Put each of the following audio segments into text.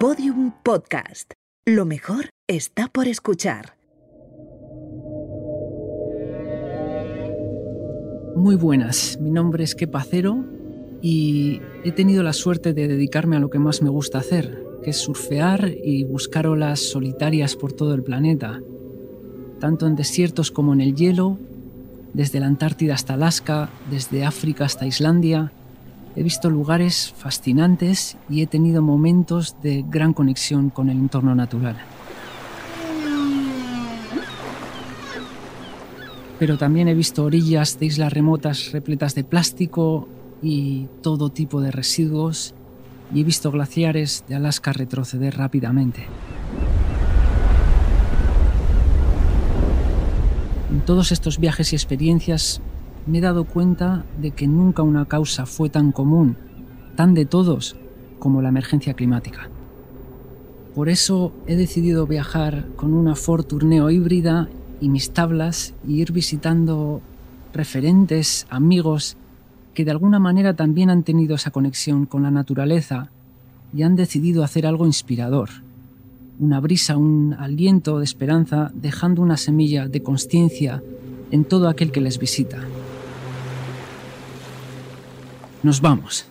Podium Podcast. Lo mejor está por escuchar. Muy buenas, mi nombre es Kepacero y he tenido la suerte de dedicarme a lo que más me gusta hacer, que es surfear y buscar olas solitarias por todo el planeta, tanto en desiertos como en el hielo, desde la Antártida hasta Alaska, desde África hasta Islandia. He visto lugares fascinantes y he tenido momentos de gran conexión con el entorno natural. Pero también he visto orillas de islas remotas repletas de plástico y todo tipo de residuos y he visto glaciares de Alaska retroceder rápidamente. En todos estos viajes y experiencias me he dado cuenta de que nunca una causa fue tan común, tan de todos, como la emergencia climática. Por eso he decidido viajar con una Ford Tourneo híbrida y mis tablas y ir visitando referentes, amigos que de alguna manera también han tenido esa conexión con la naturaleza y han decidido hacer algo inspirador, una brisa, un aliento de esperanza, dejando una semilla de conciencia en todo aquel que les visita. Nos vamos.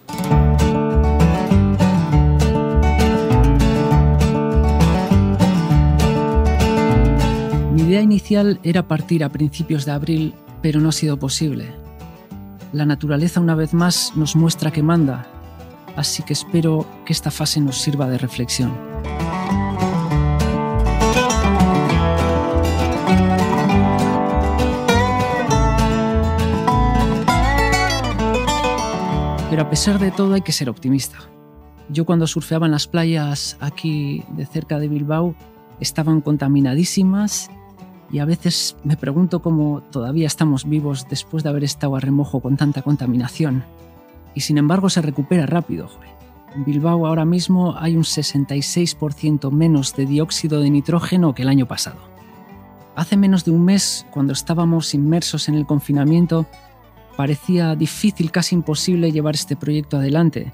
Mi idea inicial era partir a principios de abril, pero no ha sido posible. La naturaleza una vez más nos muestra que manda, así que espero que esta fase nos sirva de reflexión. Pero a pesar de todo hay que ser optimista. Yo cuando surfeaba en las playas aquí de cerca de Bilbao estaban contaminadísimas y a veces me pregunto cómo todavía estamos vivos después de haber estado a remojo con tanta contaminación. Y sin embargo se recupera rápido. En Bilbao ahora mismo hay un 66% menos de dióxido de nitrógeno que el año pasado. Hace menos de un mes, cuando estábamos inmersos en el confinamiento, parecía difícil, casi imposible llevar este proyecto adelante.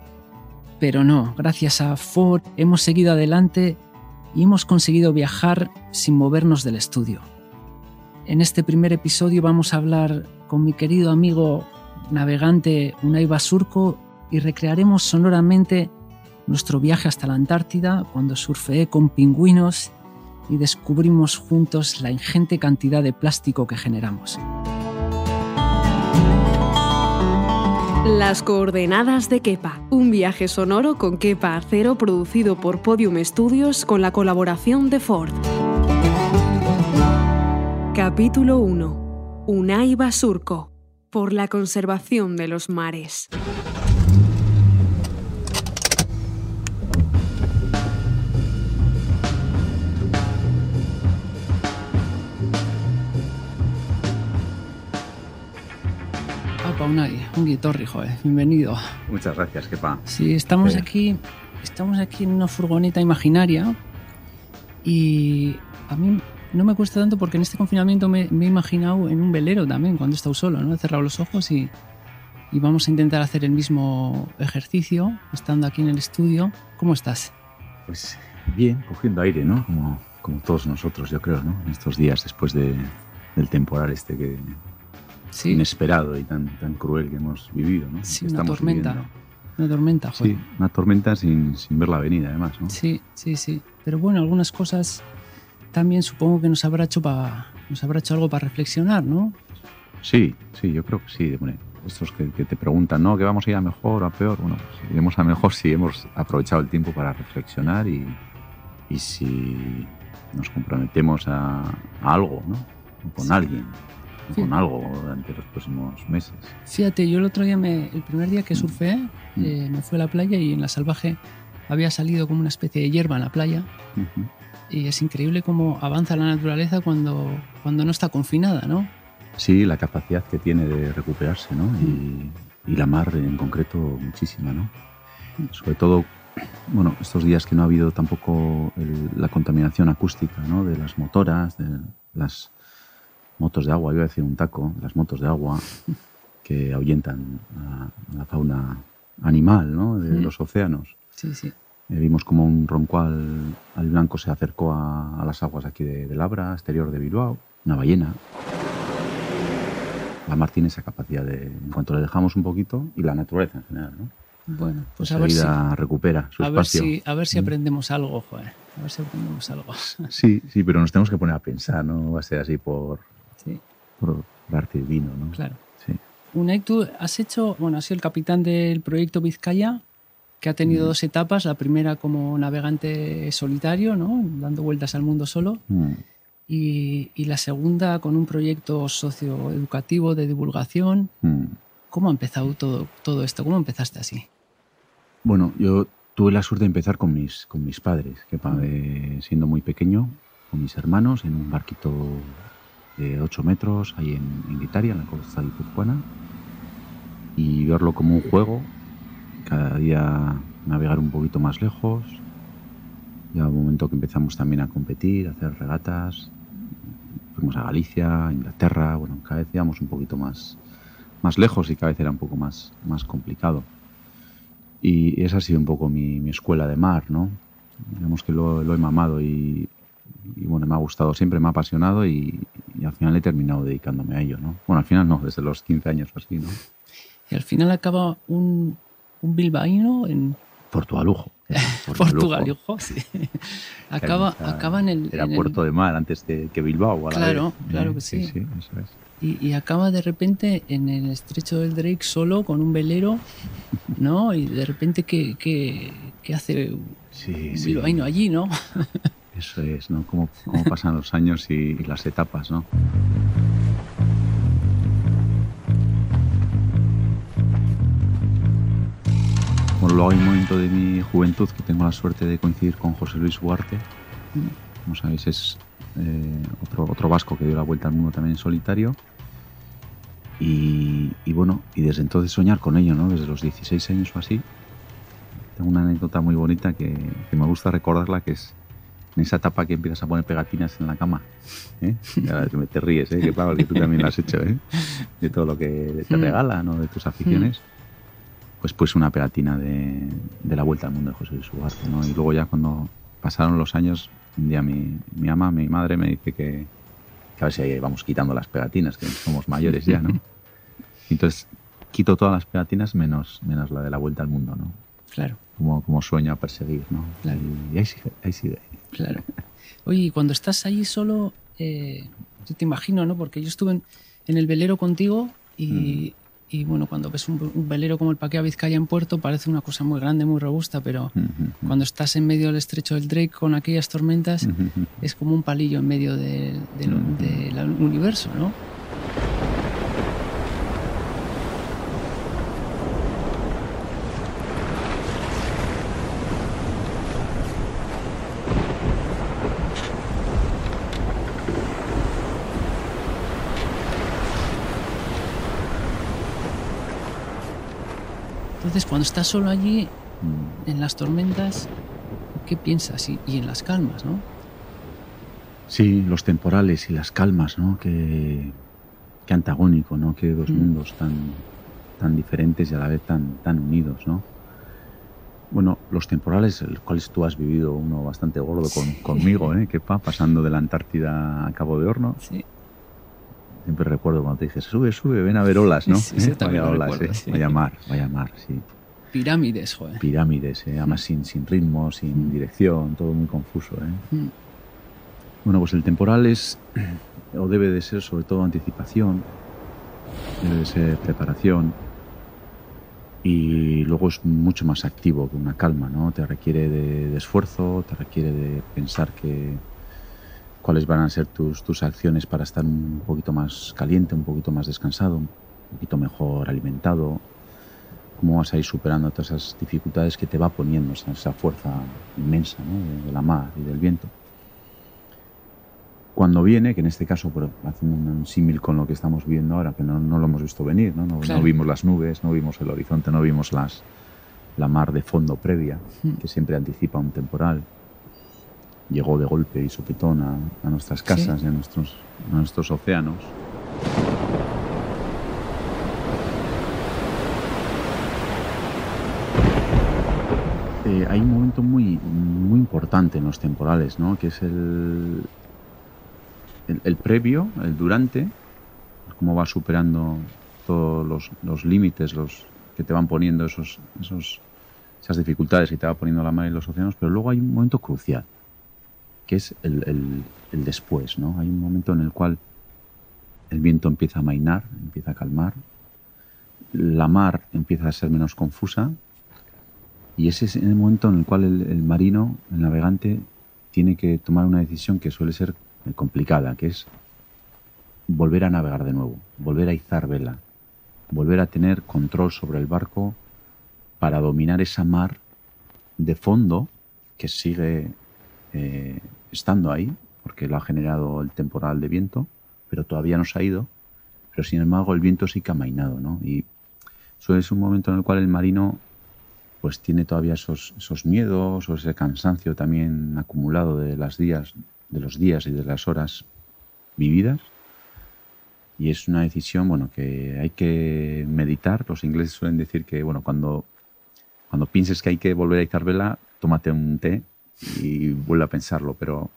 Pero no, gracias a Ford hemos seguido adelante y hemos conseguido viajar sin movernos del estudio. En este primer episodio vamos a hablar con mi querido amigo navegante Unai Basurco y recrearemos sonoramente nuestro viaje hasta la Antártida cuando surfeé con pingüinos y descubrimos juntos la ingente cantidad de plástico que generamos. Las coordenadas de Kepa, un viaje sonoro con Kepa Acero producido por Podium Studios con la colaboración de Ford. Capítulo 1. Unai Basurco, por la conservación de los mares. Unai, un guitorri, joder, bienvenido. Muchas gracias, Kepa. Sí, estamos Sí. aquí, estamos aquí en una furgoneta imaginaria y a mí no me cuesta tanto porque en este confinamiento me, me he imaginado en un velero también cuando he estado solo, ¿no? He cerrado los ojos y, y vamos a intentar hacer el mismo ejercicio estando aquí en el estudio. ¿Cómo estás? Pues bien, cogiendo aire, ¿no? Como, como todos nosotros, yo creo, ¿no? En estos días después de- del temporal este que Sí, inesperado y tan, tan cruel que hemos vivido, ¿no? sí una tormenta. viviendo. Una tormenta, joder. Sí, una tormenta sin, sin ver la venida, además, ¿no? Sí, sí, sí. Pero bueno, algunas cosas también supongo que nos habrá hecho, pa- nos habrá hecho algo para reflexionar, ¿no? Sí, sí, yo creo que sí. Bueno, estos que, que te preguntan, ¿no? ¿Que vamos a ir a mejor o a peor? Bueno, pues iremos a mejor si hemos aprovechado el tiempo para reflexionar y, y si nos comprometemos a, a algo, ¿no? O con Sí. alguien, Sí. con algo durante los próximos meses. Fíjate, yo el otro día, me, el primer día que surfeé, Mm. eh, me fui a la playa y en la salvaje había salido como una especie de hierba en la playa y es increíble cómo avanza la naturaleza cuando, cuando no está confinada, ¿no? Sí, la capacidad que tiene de recuperarse, ¿no? Y, y la mar en concreto muchísima, ¿no? Sobre todo, bueno, estos días que no ha habido tampoco el- la contaminación acústica, ¿no? De las motoras, de las motos de agua, iba a decir un taco, las motos de agua que ahuyentan a, a la fauna animal, ¿no? De los océanos. Sí, sí. Eh, vimos como un roncual al blanco se acercó a, las aguas aquí de, de, Labra, exterior de Bilbao, una ballena. La mar tiene esa capacidad de, en cuanto le dejamos un poquito, y la naturaleza en general, ¿no? Bueno, pues a ver si recupera su a espacio. Ver si, a ver si Mm. aprendemos algo, joder. A ver si aprendemos algo. Sí, sí, pero nos tenemos que poner a pensar, no va a ser así por, Sí, por arte divino, ¿no? claro. Sí. Unai, tú has hecho, bueno, has sido el capitán del proyecto Vizcaya, que ha tenido dos etapas. La primera como navegante solitario, ¿no? Dando vueltas al mundo solo. Mm. Y, y la segunda con un proyecto socioeducativo de divulgación. Mm. ¿Cómo ha empezado todo, todo esto? ¿Cómo empezaste así? Bueno, yo tuve la suerte de empezar con mis, con mis padres, que pa- de- siendo muy pequeño, con mis hermanos, en un barquito de 8 metros, ahí en, Guitaria, en la costa guipuzcoana, y verlo como un juego, cada día navegar un poquito más lejos. Ya un momento que empezamos también a competir, a hacer regatas, fuimos a Galicia, Inglaterra, bueno, cada vez íbamos un poquito más, más lejos y cada vez era un poco más, más complicado. Y esa ha sido un poco mi, mi escuela de mar, ¿no? Digamos que lo, lo he mamado y, y, bueno, me ha gustado, siempre me ha apasionado y, y al final he terminado dedicándome a ello, ¿no? Bueno, al final no, desde los 15 años o así, ¿no? Y al final acaba un, un bilbaíno en Portugalujo. Portugal, ojo, sí. Acaba, Era- acaba en el... Era en el- puerto de mar antes que, que Bilbao. a Claro, claro Eh, que sí. Sí, eso es. y, y acaba de repente en el estrecho del Drake solo con un velero, ¿no? Y de repente, ¿qué, qué, qué hace un Sí, sí. bilbaíno allí, no? Eso es, ¿no? Cómo, cómo pasan los años y, y las etapas, ¿no? Bueno, luego hay un momento de mi juventud que tengo la suerte de coincidir con José Luis Huarte. Como sabéis, es eh, otro, otro vasco que dio la vuelta al mundo también en solitario. Y, y bueno, y desde entonces soñar con ello, ¿no? Desde los 16 años o así. Tengo una anécdota muy bonita que, que me gusta recordarla, que es en esa etapa que empiezas a poner pegatinas en la cama. ¿eh? Ahora te, ríes, ¿eh? que claro, que tú también lo has hecho, ¿eh? de todo lo que te Mm. regalan o de tus aficiones. Pues pues una pegatina de, de la vuelta al mundo de José Luis Ugarte, ¿no? Y luego ya cuando pasaron los años, un día mi, mi ama, mi madre me dice que, que a ver si ahí vamos quitando las pegatinas, que somos mayores ya, ¿no? Entonces quito todas las pegatinas menos, menos la de la vuelta al mundo, ¿no? Claro, Como, como sueño a perseguir, ¿no? Claro. Y ahí sigue, ahí sigue. claro. Oye, y cuando estás allí solo, eh, yo te imagino, ¿no? Porque yo estuve en, en el velero contigo y, y, bueno, cuando ves un, un velero como el Paquea Vizcaya en puerto parece una cosa muy grande, muy robusta, pero Ujú, cuando estás en medio del estrecho del Drake con aquellas tormentas, es como un palillo en medio Mm. del universo, ¿no? Entonces, cuando estás solo allí, Mm. en las tormentas, ¿qué piensas? Y, y en las calmas, ¿no? Sí, los temporales y las calmas, ¿no? Qué, qué antagónico, ¿no? Qué dos Mm. mundos tan, tan diferentes y a la vez tan, tan unidos, ¿no? Bueno, los temporales, los cuales tú has vivido uno bastante gordo con- conmigo, ¿eh? Que pa, pasando de la Antártida a Cabo de Horno. Sí. Siempre recuerdo cuando te dije, sube, sube, ven a ver olas, ¿no? Sí, sí, ¿Eh? también Vaya olas, recuerdo, ¿eh? sí. Vaya mar, vaya mar, sí. Pirámides, joder. Pirámides, ¿eh? Además sin, sin ritmo, sin dirección, todo muy confuso, ¿eh? Mm. Bueno, pues el temporal es, o debe de ser sobre todo anticipación, debe de ser preparación y luego es mucho más activo que una calma, ¿no? Te requiere de, de esfuerzo, te requiere de pensar que cuáles van a ser tus, tus acciones para estar un poquito más caliente, un poquito más descansado, un poquito mejor alimentado, cómo vas a ir superando todas esas dificultades que te va poniendo esa, esa fuerza inmensa ¿no? de, la mar y del viento cuando viene, que en este caso, por, haciendo un símil con lo que estamos viendo ahora, que no, no lo hemos visto venir, ¿no? No, vimos las nubes, no vimos el horizonte, no vimos las, la mar de fondo previa, Mm. que siempre anticipa un temporal. Llegó de golpe y sopetón a, a nuestras casas y a nuestros, a nuestros océanos. eh, hay un momento muy, muy importante en los temporales, ¿no? que es el, el, previo, el durante, cómo va superando todos los, los límites los que te van poniendo esos, esos, esas dificultades que te va poniendo la mar y los océanos, pero luego hay un momento crucial, que es el, el, el después. ¿no? Hay un momento en el cual el viento empieza a mainar, empieza a calmar, la mar empieza a ser menos confusa y ese es el momento en el cual el, marino, el navegante, tiene que tomar una decisión que suele ser complicada, que es volver a navegar de nuevo, volver a izar vela, volver a tener control sobre el barco para dominar esa mar de fondo que sigue eh, estando ahí, porque lo ha generado el temporal de viento, pero todavía no se ha ido, pero sin embargo el viento sí que ha mainado, ¿no? Y eso es un momento en el cual el marino pues tiene todavía esos, esos miedos o ese cansancio también acumulado de, las días, de los días y de las horas vividas. Y es una decisión bueno, que hay que meditar. Los ingleses suelen decir que bueno, cuando, cuando pienses que hay que volver a izar vela, tómate un té y vuelve a pensarlo. Pero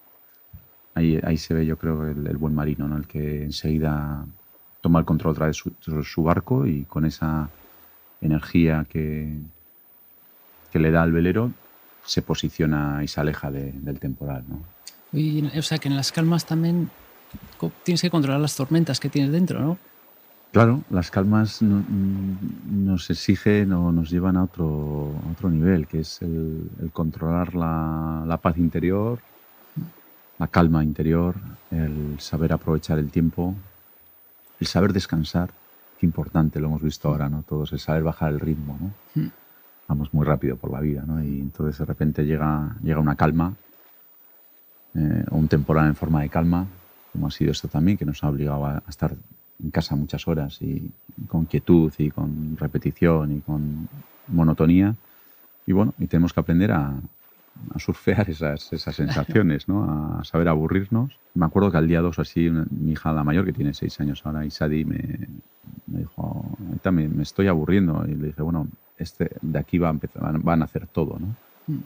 ahí, ahí se ve, yo creo, el, buen marino, ¿no? el que enseguida toma el control otra vez de su barco y con esa energía que, que le da al velero se posiciona y se aleja del temporal. ¿no? o sea que en las calmas también tienes que controlar las tormentas que tienes dentro, ¿no? Claro, las calmas nos exigen o nos llevan a otro, otro nivel, que es el, controlar la, la, paz interior, la calma interior, el saber aprovechar el tiempo, el saber descansar, qué importante, lo hemos visto ahora, ¿no? Todos, el saber bajar el ritmo, ¿no? Hmm vamos muy rápido por la vida, ¿no? Y entonces de repente llega, llega una calma, eh, o un temporal en forma de calma, como ha sido esto también, que nos ha obligado a, estar en casa muchas horas y con quietud y con repetición y con monotonía. Y bueno, y tenemos que aprender a, a surfear esas, esas sensaciones, ¿no? A saber aburrirnos. Me acuerdo que al día 2 así, mi hija la mayor, que tiene 6 años ahora, Isadi, me, me dijo, ahorita me, me, estoy aburriendo. Y le dije, bueno, este, de aquí va a empezar, van a hacer todo, ¿no? Mm.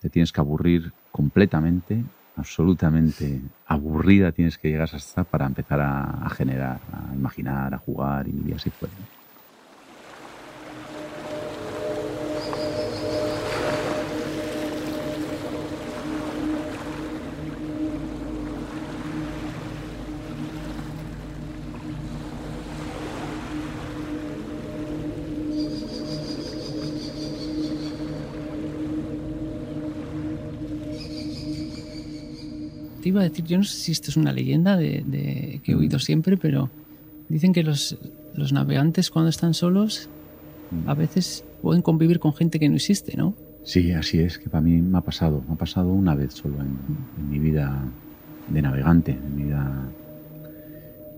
Te tienes que aburrir completamente, absolutamente aburrida tienes que llegar hasta para empezar a, generar, a imaginar, a jugar y así fue. Iba a decir, yo no sé si esto es una leyenda de, que he oído siempre, pero dicen que los, los navegantes cuando están solos a veces pueden convivir con gente que no existe, ¿no? Sí, así es, que para mí me ha pasado, me ha pasado una vez solo en, mi vida de navegante, en mi vida.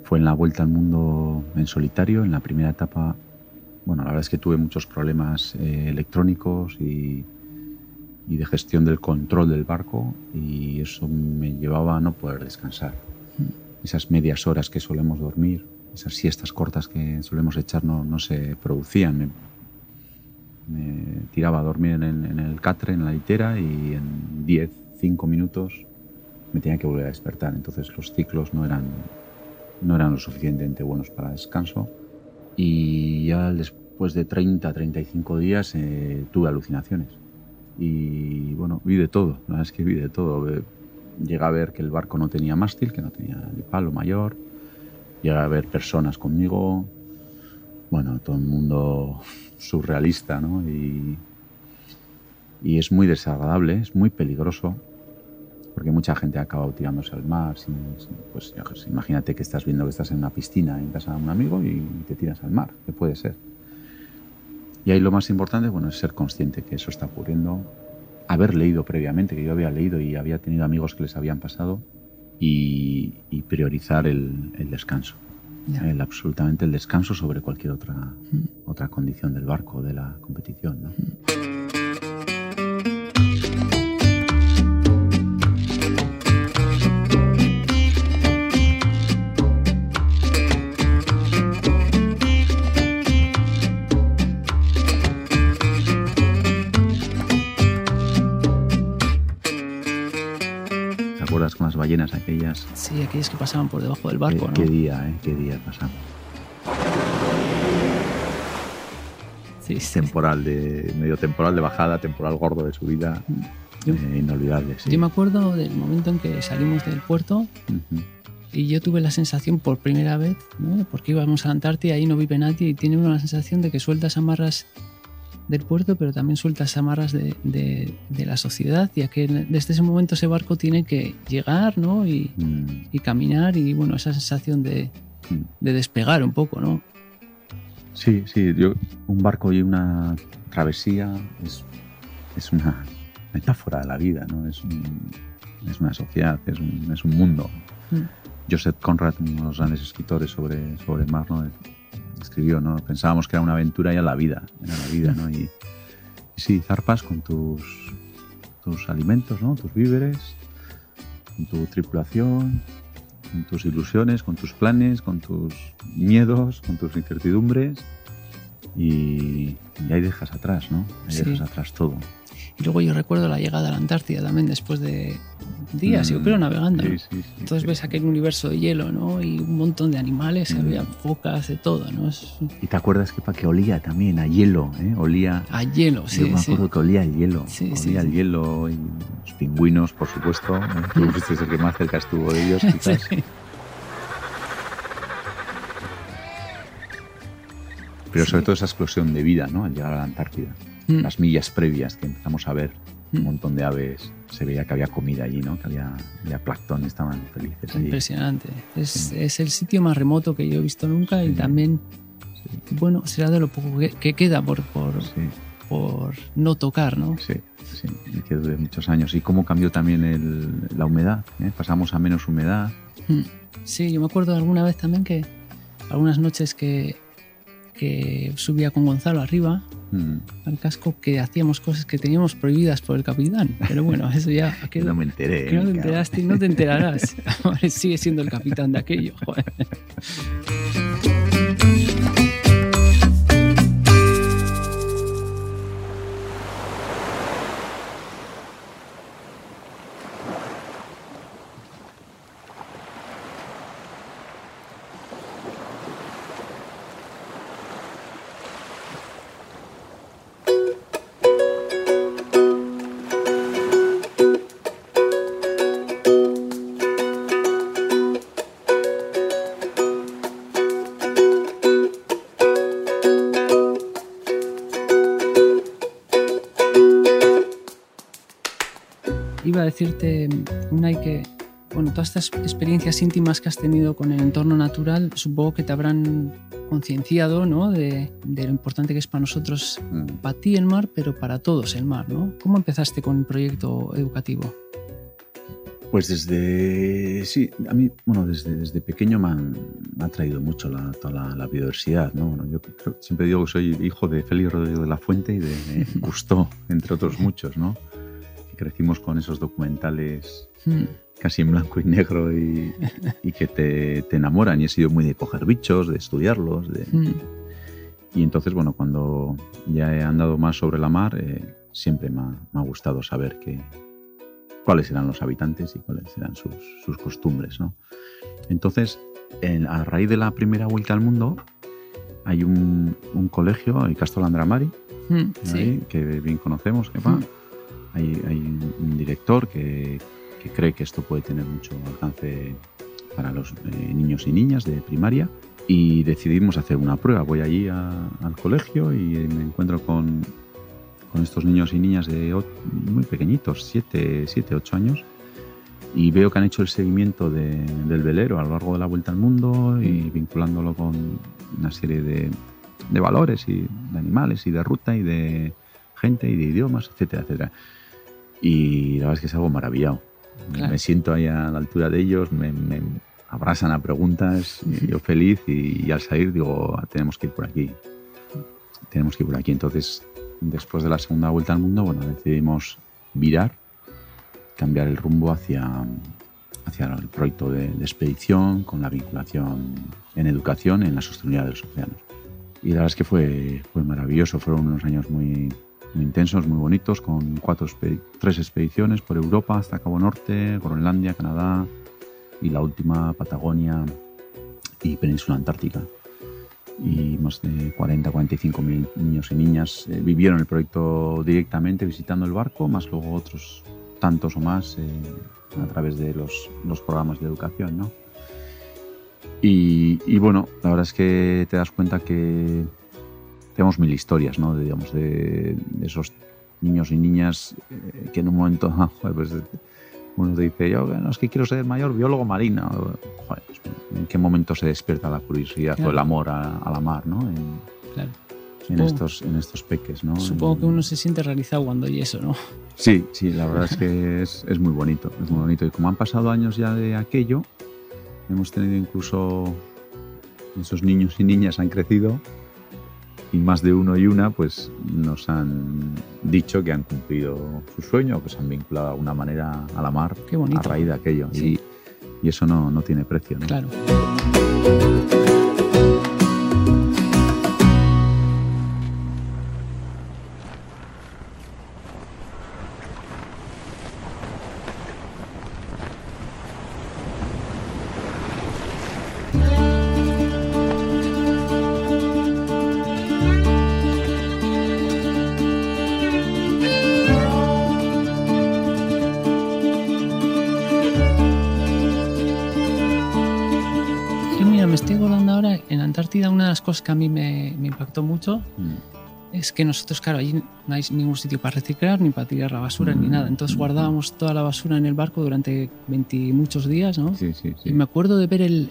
Fue en la vuelta al mundo en solitario, en la primera etapa, bueno, la verdad es que tuve muchos problemas eh, electrónicos y y de gestión del control del barco y eso me llevaba a no poder descansar. Esas medias horas que solemos dormir, esas siestas cortas que solemos echar no, no se producían. Me, tiraba a dormir en el, catre, en la litera y en 10, 5 minutos me tenía que volver a despertar. Entonces los ciclos no eran, no eran lo suficientemente buenos para descanso y ya después de 30, 35 días eh, tuve alucinaciones y bueno, vi de todo, la verdad es que vi de todo. Llegué a ver que el barco no tenía mástil, que no tenía el palo mayor, llegué a ver personas conmigo, bueno, todo el mundo surrealista, ¿no? Y, y es muy desagradable, es muy peligroso, porque mucha gente ha acabado tirándose al mar. pues imagínate que estás viendo que estás en una piscina en casa de un amigo y te tiras al mar, que puede ser. Y ahí lo más importante bueno, es ser consciente que eso está ocurriendo, haber leído previamente, que yo había leído y había tenido amigos que les habían pasado, y, priorizar el, descanso. El, absolutamente el descanso sobre cualquier otra, mm. otra condición del barco, de la competición. ¿no? Mm. Aquellas. Sí, aquellas que pasaban por debajo del barco, qué, ¿no? Qué día, ¿eh? Qué día pasamos. Sí, sí. Temporal de, medio temporal de bajada, temporal gordo de subida. Yo- eh, inolvidable, sí. Yo me acuerdo del momento en que salimos del puerto y yo tuve la sensación por primera vez, ¿no? porque íbamos a la Antártida, ahí no vive nadie y tiene uno la sensación de que sueltas amarras del puerto, pero también sueltas amarras de, de- de la sociedad, ya que desde ese momento ese barco tiene que llegar ¿no? y, Mm, y caminar y bueno, esa sensación de, mm. de despegar un poco, ¿no? Sí, sí, yo, un barco y una travesía es, es una metáfora de la vida, ¿no? Es, un- es una sociedad, es un, es un mundo. Mm. Joseph Conrad, uno de los grandes escritores sobre, sobre mar, ¿no? Escribió, ¿no? Pensábamos que era una aventura y era la vida, era la vida, ¿no? Y, y sí, zarpas con tus, tus alimentos, ¿no? Tus víveres, con tu tripulación, con tus ilusiones, con tus planes, con tus miedos, con tus incertidumbres y, y ahí dejas atrás, ¿no? Ahí Sí. dejas atrás todo. Y luego yo recuerdo la llegada a la Antártida también después de días, yo Mm, creo, navegando. Sí, sí, sí, Entonces ves aquel universo de hielo, ¿no? Y un montón de animales, Mm. había focas, de todo, ¿no? Es Y te acuerdas que, pa- que olía también a hielo, ¿eh? Olía... a hielo, sí, Yo me acuerdo que olía el hielo, olía sí. hielo y los pingüinos, por supuesto. ¿eh? Tú fuiste el que más cerca estuvo de ellos, quizás. Sí. Pero sobre todo esa explosión de vida, ¿no? Al llegar a la Antártida. Mm. Las millas previas que empezamos a ver un montón de aves, se veía que había comida allí, ¿no? Que había, había plancton y estaban felices allí. Impresionante. Es, es el sitio más remoto que yo he visto nunca y Sí. también, Sí, bueno, será de lo poco que, que queda por, por, por no tocar, ¿no? sí, sí, y que dure muchos años. Y cómo cambió también el- la humedad, ¿eh? Pasamos a menos humedad. Mm. Sí, yo me acuerdo alguna vez también que algunas noches que, que subía con Gonzalo arriba Mm, al casco que hacíamos cosas que teníamos prohibidas por el capitán. Pero bueno, eso ya no me enteré. Que no te enteraste y no te enterarás. Sigue siendo el capitán de aquello. joder. Iba a decirte, Unai, que bueno, todas estas experiencias íntimas que has tenido con el entorno natural, supongo que te habrán concienciado ¿no? de, de lo importante que es para nosotros, Mm. para ti el mar, pero para todos el mar. ¿no? ¿Cómo empezaste con el proyecto educativo? Pues desde, sí, a mí, bueno, desde, desde pequeño me, han- me ha traído mucho la, toda la, la biodiversidad, ¿no? Bueno, yo creo- siempre digo que soy hijo de Félix Rodríguez de la Fuente y de Gusto, entre otros muchos, ¿no? Crecimos con esos documentales Hmm, casi en blanco y negro y, y que te, te enamoran y he sido muy de coger bichos, de estudiarlos, de, hmm. y entonces, bueno, cuando ya he andado más sobre la mar, eh, siempre me ha, me ha gustado saber que, cuáles eran los habitantes y cuáles eran sus, sus costumbres, ¿no? Entonces, en- a raíz de la primera vuelta al mundo, hay un, un colegio, el Castro Landramari, Hmm, sí. que bien conocemos, que. Mm. Hay, hay un, un director que, que cree que esto puede tener mucho alcance para los eh, niños y niñas de primaria y decidimos hacer una prueba. Voy allí a- al colegio y me encuentro con, con estos niños y niñas de o- muy pequeñitos, 7, 7, 8 años, y veo que han hecho el seguimiento de- del velero a lo largo de la vuelta al mundo y vinculándolo con una serie de, de valores y de animales y de ruta y de gente y de idiomas, etcétera, etcétera. Y la verdad es que es algo maravillado. Claro. Me siento ahí a la altura de ellos, me, me abrasan a preguntas, yo feliz y, y al salir digo, "Ah, tenemos que ir por aquí. Tenemos que ir por aquí. Entonces, después de la segunda vuelta al mundo, bueno, decidimos virar, cambiar el rumbo hacia, hacia el proyecto de, de expedición con la vinculación en educación en la sostenibilidad de los océanos. Y la verdad es que fue, fue maravilloso, fueron unos años muy intensos, muy bonitos, con cuatro, tres expediciones por Europa hasta Cabo Norte, Groenlandia, Canadá y la última Patagonia y Península Antártica. Y más de 40, 45 mil niños y niñas eh, vivieron el proyecto directamente visitando el barco, más luego otros tantos o más eh, a través de los, los, programas de educación. ¿no? Y, bueno, la verdad es que te das cuenta que tenemos mil historias, ¿no? De, digamos, de, esos niños y niñas eh, que en un momento, pues, uno te dice, yo no es que quiero ser mayor biólogo marino. Pues, ¿En qué momento se despierta la curiosidad o el amor a, la mar, ¿no? En, claro. en estos, en estos peques, ¿no? Supongo que uno se siente realizado cuando hay eso, ¿no? Sí, sí, la verdad es que es, es muy bonito, es muy bonito. Y como han pasado años ya de aquello, hemos tenido incluso esos niños y niñas han crecido y más de uno y una pues nos han dicho que han cumplido su sueño, que se han vinculado de alguna manera a la mar a raíz de aquello. Y, y, eso no, no tiene precio. ¿no? Claro. Cosas que a mí me, impactó mucho mm. es que nosotros, claro, allí no hay ningún sitio para reciclar ni para tirar la basura ni mm. nada. Entonces guardábamos toda la basura en el barco durante 20 muchos días, ¿no? Sí, sí, Y me acuerdo de ver el,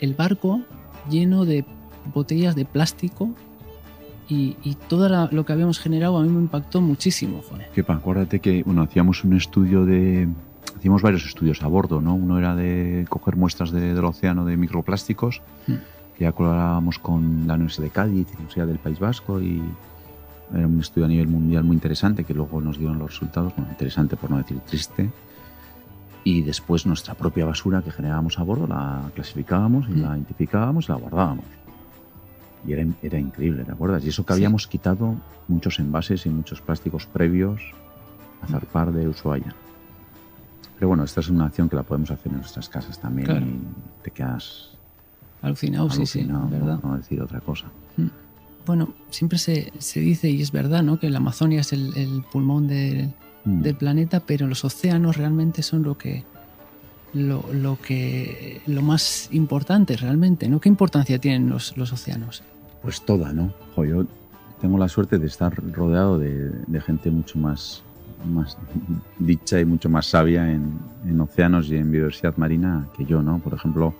el, barco lleno de botellas de plástico y, y, todo lo que habíamos generado a mí me impactó muchísimo. Joder. Que acuérdate que bueno, hacíamos un estudio de... Hacíamos varios estudios a bordo, ¿no? Uno era de coger muestras del océano de microplásticos mm ya colaborábamos con la Universidad de Cádiz, la Universidad del País Vasco y era un estudio a nivel mundial muy interesante que luego nos dieron los resultados, bueno, interesante por no decir triste. Y después nuestra propia basura que generábamos a bordo la clasificábamos y la identificábamos y la guardábamos. Y era, era increíble, ¿te acuerdas? Y eso que habíamos quitado muchos envases y muchos plásticos previos a zarpar de Ushuaia. Pero bueno, esta es una acción que la podemos hacer en nuestras casas también y te quedas Alucinado, sí, sí, ¿verdad? No, decir otra cosa. Mm. Bueno, siempre se, se, dice, y es verdad, ¿no? que la Amazonia es el, el pulmón mm. del planeta, pero los océanos realmente son lo que, lo, lo, que, lo más importante realmente, ¿no? ¿Qué importancia tienen los, los océanos? Pues toda, ¿no? yo tengo la suerte de estar rodeado de, de gente mucho más, más dicha y mucho más sabia en, en, océanos y en biodiversidad marina que yo, ¿no? Por ejemplo,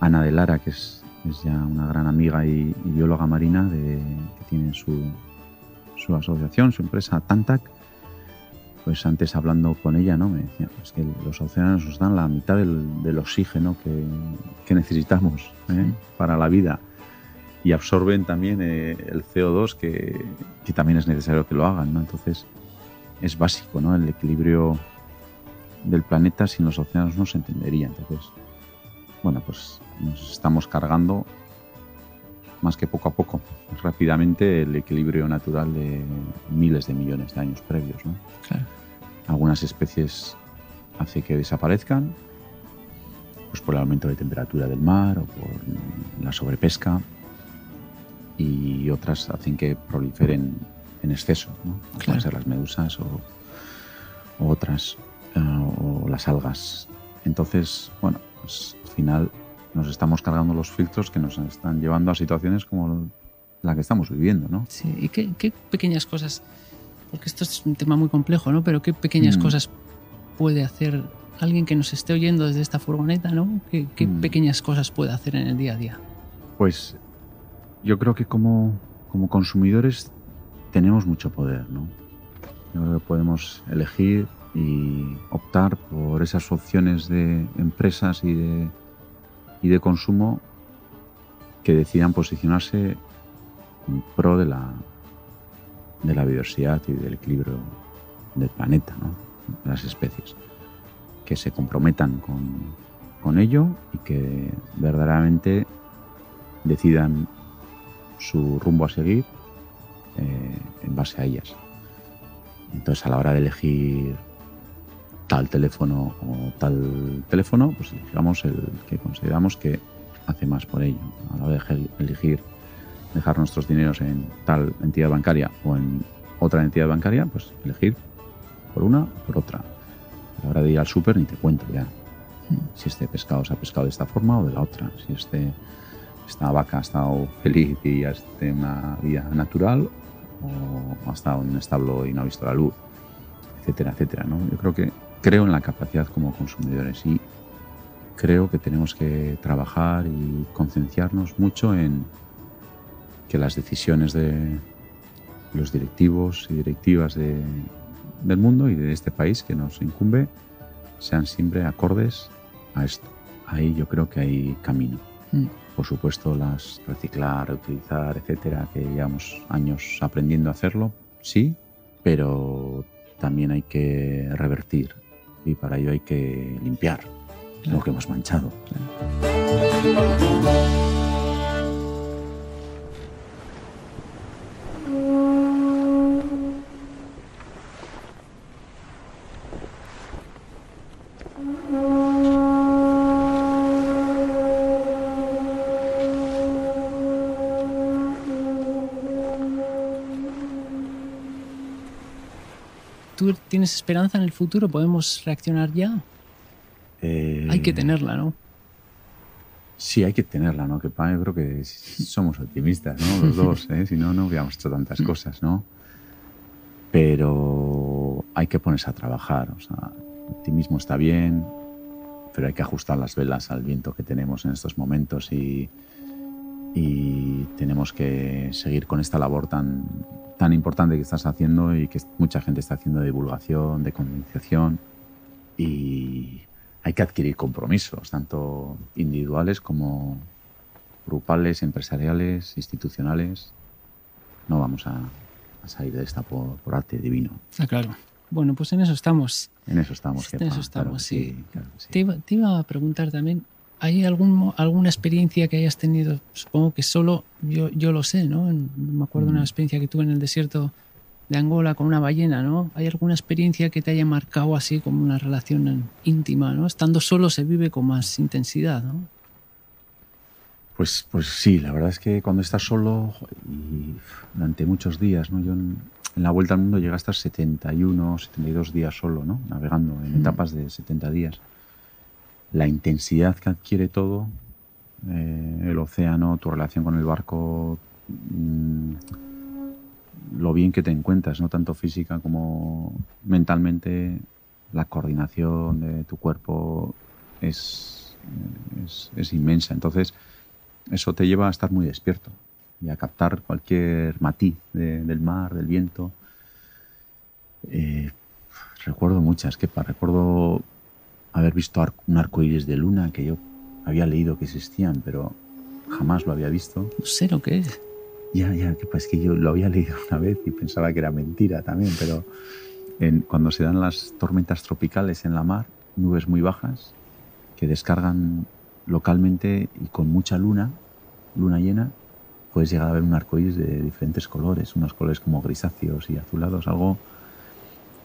Ana de Lara, que es, ya una gran amiga y, bióloga marina de, que tiene su, su, asociación, su empresa Tantac, pues antes hablando con ella, ¿no? Me decía, pues que los océanos nos dan la mitad del, oxígeno que, que necesitamos ¿eh? para la vida y absorben también eh, el CO2 que, que, también es necesario que lo hagan, ¿no? Entonces es básico, ¿no? El equilibrio del planeta sin los océanos no se entendería. Entonces, bueno, pues nos estamos cargando más que poco a poco, rápidamente, el equilibrio natural de miles de millones de años previos. Algunas especies hace que desaparezcan, pues por el aumento de temperatura del mar o por la sobrepesca, y otras hacen que proliferen en exceso, ¿no? Pueden ser las medusas o, otras, eh, o las algas. Entonces, bueno, pues al final nos estamos cargando los filtros que nos están llevando a situaciones como la que estamos viviendo, ¿no? Sí, y qué, pequeñas cosas, porque esto es un tema muy complejo, ¿no? Pero qué pequeñas mm. cosas puede hacer alguien que nos esté oyendo desde esta furgoneta, ¿no? ¿Qué, mm. pequeñas cosas puede hacer en el día a día? Pues yo creo que como, como consumidores tenemos mucho poder, ¿no? Yo creo que podemos elegir y optar por esas opciones de empresas y de y de consumo que decidan posicionarse en pro de la, de la biodiversidad y del equilibrio del planeta, de las especies, que se comprometan con, con ello y que verdaderamente decidan su rumbo a seguir eh, en base a ellas. Entonces, a la hora de elegir tal teléfono o tal teléfono, pues elegimos el que consideramos que hace más por ello. A la hora de elegir dejar nuestros dineros en tal entidad bancaria o en otra entidad bancaria, pues elegir por una o por otra. A la hora de ir al súper ni te cuento ya si este pescado se ha pescado de esta forma o de la otra, si este, esta vaca ha estado feliz y ha tenido una vida natural o ha estado en un establo y no ha visto la luz, etcétera, etcétera. ¿no? Yo creo que creo en la capacidad como consumidores y creo que tenemos que trabajar y concienciarnos mucho en que las decisiones de los directivos y directivas del mundo y de este país que nos incumbe sean siempre acordes a esto. Ahí yo creo que hay camino. Mm. Por supuesto, las reciclar, reutilizar, etcétera, que llevamos años aprendiendo a hacerlo, sí, pero también hay que revertir y para ello hay que limpiar lo que hemos manchado. ¿Tú tienes esperanza en el futuro? ¿Podemos reaccionar ya? Eh, hay que tenerla, ¿no? Sí, hay que tenerla, ¿no? Que yo creo que somos optimistas, ¿no? Los dos, ¿eh? Si no, no hubiéramos hecho tantas cosas, ¿no? Pero hay que ponerse a trabajar, o sea, el optimismo está bien, pero hay que ajustar las velas al viento que tenemos en estos momentos y, y tenemos que seguir con esta labor tan, tan importante que estás haciendo y que mucha gente está haciendo de divulgación, de concienciación y hay que adquirir compromisos, tanto individuales como grupales, empresariales, institucionales. No vamos a, salir de esta por, arte divino. Está claro. Bueno, pues en eso estamos. En eso estamos. En eso estamos, sí. te, te, iba a preguntar también, ¿Hay algún, alguna experiencia que hayas tenido? Supongo que solo yo, yo lo sé, ¿no? Me acuerdo de una mm. experiencia que tuve en el desierto de Angola con una ballena, ¿no? ¿Hay alguna experiencia que te haya marcado así como una relación íntima, ¿no? Estando solo se vive con más intensidad, ¿no? Pues, pues sí, la verdad es que cuando estás solo y durante muchos días, ¿no? Yo en, la vuelta al mundo llegué a estar 71, 72 días solo, ¿no? Navegando en mm. etapas de 70 días la intensidad que adquiere todo, eh, el océano, tu relación con el barco, mm, lo bien que te encuentras, no tanto física como mentalmente, la coordinación de tu cuerpo es, es, inmensa. Entonces, eso te lleva a estar muy despierto y a captar cualquier matiz del mar, del viento. Eh, recuerdo muchas, que recuerdo haber visto un arco iris de luna que yo había leído que existían, pero jamás lo había visto. No sé lo que es. Ya, ya, que pues que yo lo había leído una vez y pensaba que era mentira también, pero cuando se dan las tormentas tropicales en la mar, nubes muy bajas que descargan localmente y con mucha luna, luna llena, puedes llegar a ver un arco iris de diferentes colores, unos colores como grisáceos y azulados, algo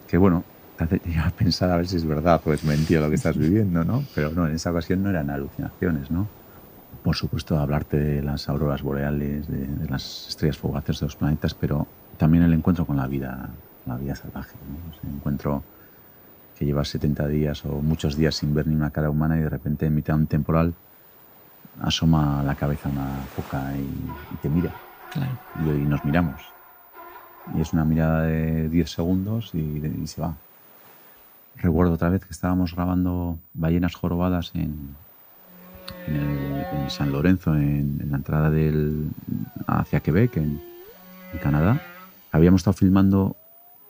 que bueno, te a pensar a ver si es verdad o es mentira lo que estás viviendo, ¿no? Pero no, en esa ocasión no eran alucinaciones, ¿no? Por supuesto, hablarte de las auroras boreales, de, las estrellas fugaces de los planetas, pero también el encuentro con la vida, la vida salvaje, ¿no? encuentro que llevas 70 días o muchos días sin ver ni una cara humana y de repente en mitad de un temporal asoma la cabeza una foca y, te mira. Y, y, nos miramos. Y es una mirada de 10 segundos y se va. Recuerdo otra vez que estábamos grabando ballenas jorobadas en, San Lorenzo, en, la entrada del, hacia Quebec, en, Canadá. Habíamos estado filmando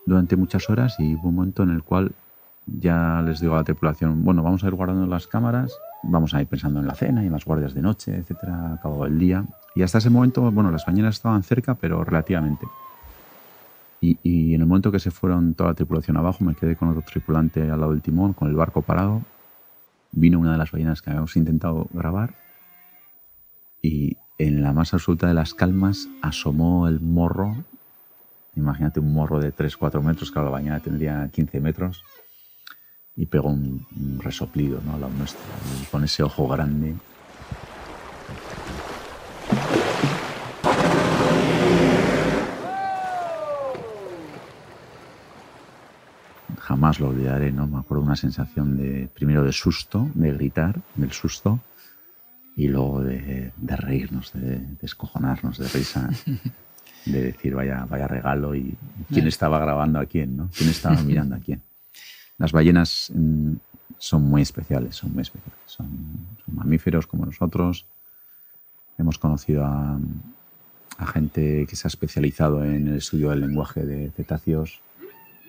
durante muchas horas y hubo un momento en el cual ya les digo a la tripulación, bueno, vamos a ir guardando las cámaras, vamos a ir pensando en la cena y en las guardias de noche, etcétera, acabó el día. Y hasta ese momento, bueno, las ballenas estaban cerca, pero relativamente. Y, en el momento que se fueron toda la tripulación abajo, me quedé con otro tripulante al lado del timón, con el barco parado. Vino una de las ballenas que habíamos intentado grabar y en la más absoluta de las calmas asomó el morro Imagínate un morro de 3-4 metros, claro, la bañera tendría 15 metros y pegó un, resoplido ¿no? a la nuestra. Con ese ojo grande. Jamás lo olvidaré, ¿no? Me acuerdo una sensación de, primero de susto, de gritar, del susto, y luego de, de reírnos, de, de escojonarnos de risa, de decir vaya, vaya regalo y quién estaba grabando a quién, ¿no? ¿Quién estaba mirando a quién? Las ballenas mm, son muy especiales, son muy especiales. Son, son mamíferos como nosotros. Hemos conocido a, a gente que se ha especializado en el estudio del lenguaje de cetáceos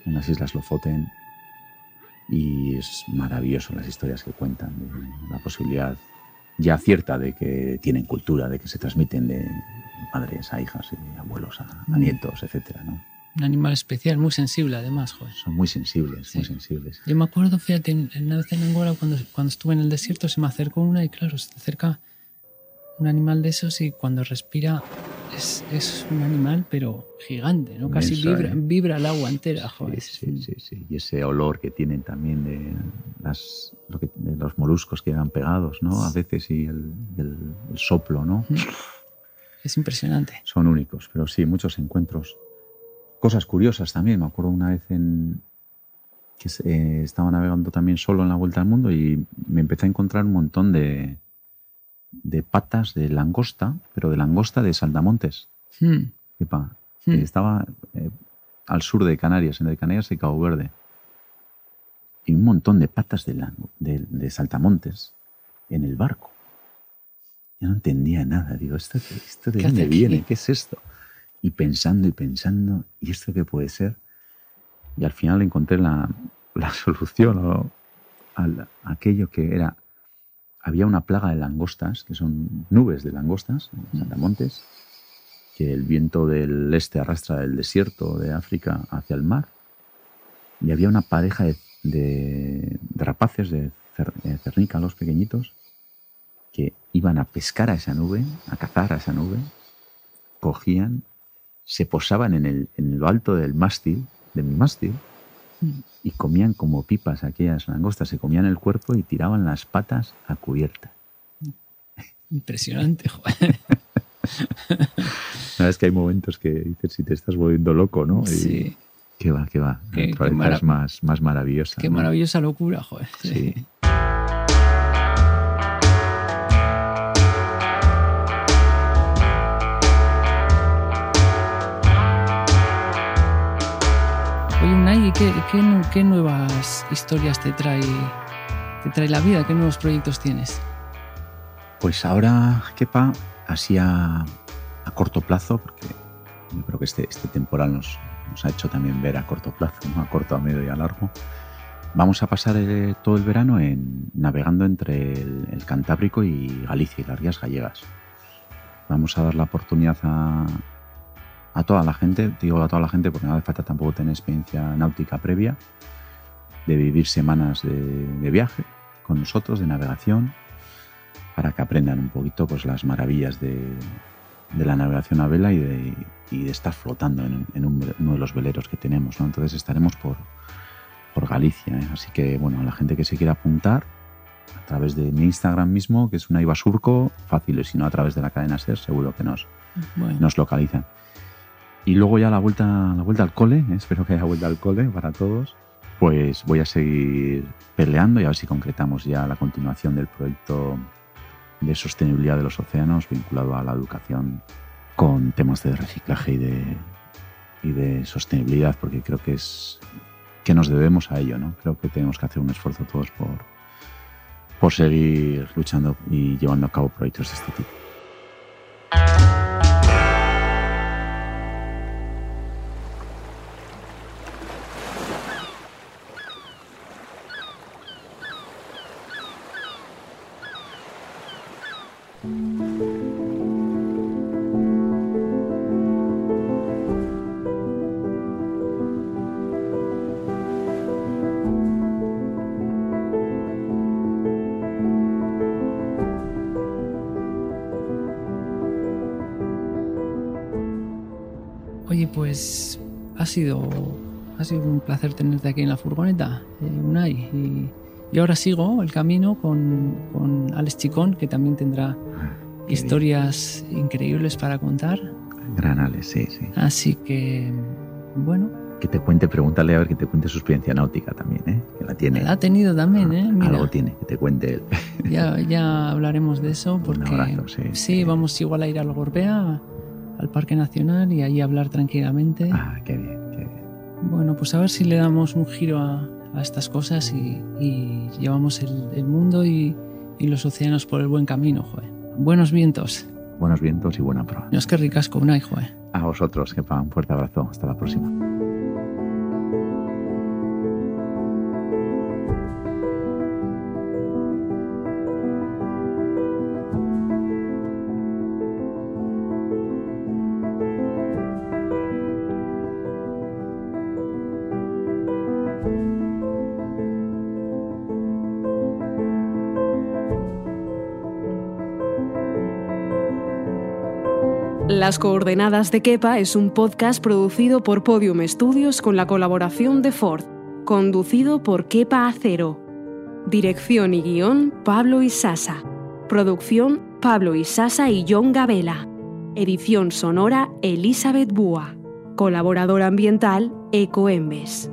en las Islas Lofoten y es maravilloso las historias que cuentan, de la posibilidad ya cierta de que tienen cultura, de que se transmiten de padres a hijas y de abuelos a, a nietos, etcétera, ¿no? Un animal especial, muy sensible además, joder. Son muy sensibles, muy Sí. sensibles. Yo me acuerdo, fíjate, en, en una vez en Angola, cuando, cuando estuve en el desierto, se me acercó una y claro, se te acerca un animal de esos y cuando respira es, es un animal, pero gigante, ¿no? Casi vibra, ¿eh? vibra el agua entera, joder. Sí, sí, sí, sí. Y ese olor que tienen también de, las, lo que- de los moluscos que eran pegados, ¿no? A veces y el, el- el soplo, ¿no? Es impresionante. Son únicos, pero sí, muchos encuentros. Cosas curiosas también. Me acuerdo una vez en que eh, estaba navegando también solo en la vuelta al mundo y me empecé a encontrar un montón de, de patas de langosta, pero de langosta de saltamontes. Hmm. Epa, Hmm. estaba eh, al sur de Canarias, entre Canarias y Cabo Verde. Y un montón de patas de, lango- de, de saltamontes en el barco. Yo no entendía nada. Digo, ¿esto, esto de ¿Qué dónde aquí? viene? ¿Qué es esto? Y pensando y pensando, ¿y esto qué puede ser? Y al final encontré la, la solución o, a aquello que era. Había una plaga de langostas, que son nubes de langostas, saltamontes, que el viento del este arrastra del desierto de África hacia el mar. Y había una pareja de, de- de rapaces, de eh, cernícalos pequeñitos, que iban a pescar a esa nube, a cazar a esa nube, cogían, se posaban en, el, en lo alto del mástil, de mi mástil, y comían como pipas aquellas langostas, se comían el cuerpo y tiraban las patas a cubierta. Impresionante, joder. Sabes que hay momentos que dices si te estás volviendo loco, ¿no? Y Sí. qué va, qué va. Qué- qué es más, más maravillosa. Qué ¿no? maravillosa locura, joder. Sí. ¿Qué, qué, qué nuevas historias te trae, te trae la vida? ¿Qué nuevos proyectos tienes? Pues ahora, Kepa, así a, a corto plazo, porque yo creo que este, este temporal nos, nos ha hecho también ver a corto plazo, ¿no? a corto, a medio y a largo. Vamos a pasar eh, todo el verano en, navegando entre el, el Cantábrico y Galicia y las Rías Gallegas. Vamos a dar la oportunidad a, a toda la gente, digo a toda la gente porque no hace falta tampoco tener experiencia náutica previa, de vivir semanas de, de viaje con nosotros, de navegación, para que aprendan un poquito pues, las maravillas de, de la navegación a vela y de, y de estar flotando en, en un- uno de los veleros que tenemos. ¿no? Entonces estaremos por, por Galicia. ¿eh? Así que, bueno, a la gente que se quiera apuntar, a través de mi Instagram mismo, que es una Surco, fácil, y si no a través de la cadena SER, seguro que nos, Bueno, nos localizan. Y luego ya la vuelta, la vuelta al cole, espero que haya vuelta al cole para todos, pues voy a seguir peleando y a ver si concretamos ya la continuación del proyecto de sostenibilidad de los océanos vinculado a la educación con temas de reciclaje y de, y de sostenibilidad, porque creo que es que nos debemos a ello, ¿no? Creo que tenemos que hacer un esfuerzo todos por, por seguir luchando y llevando a cabo proyectos de este tipo. Furgoneta, eh, Unai. Y, y ahora sigo el camino con, con Alex Chicón, que también tendrá Qué historias increíbles para contar. bien. Gran Alex, sí, sí. Así que, bueno, Que te cuente, pregúntale a ver que te cuente su experiencia náutica también, ¿eh? Que la tiene. la ha tenido también, ¿eh? Mira, Algo tiene, que te cuente él. ya, ya hablaremos de eso porque abrazo, sí, sí. vamos igual a ir al Gorbea, al Parque Nacional y ahí hablar tranquilamente. Ah, bien, qué bien. Bueno, pues a ver si le damos un giro a, a estas cosas y, y llevamos el, el mundo y, y los océanos por el buen camino, joder. Buenos vientos. Buenos vientos y buena prueba. No es que ricasco, una joder. A vosotros, que un fuerte abrazo. Hasta la próxima. Las coordenadas de Kepa es un podcast producido por Podium Studios con la colaboración de Ford, conducido por Kepa Acero. Dirección y guion Pablo Isasa. Producción Pablo Isasa y John Gabela. Edición sonora Elizabeth Búa. Colaborador ambiental Ecoembes.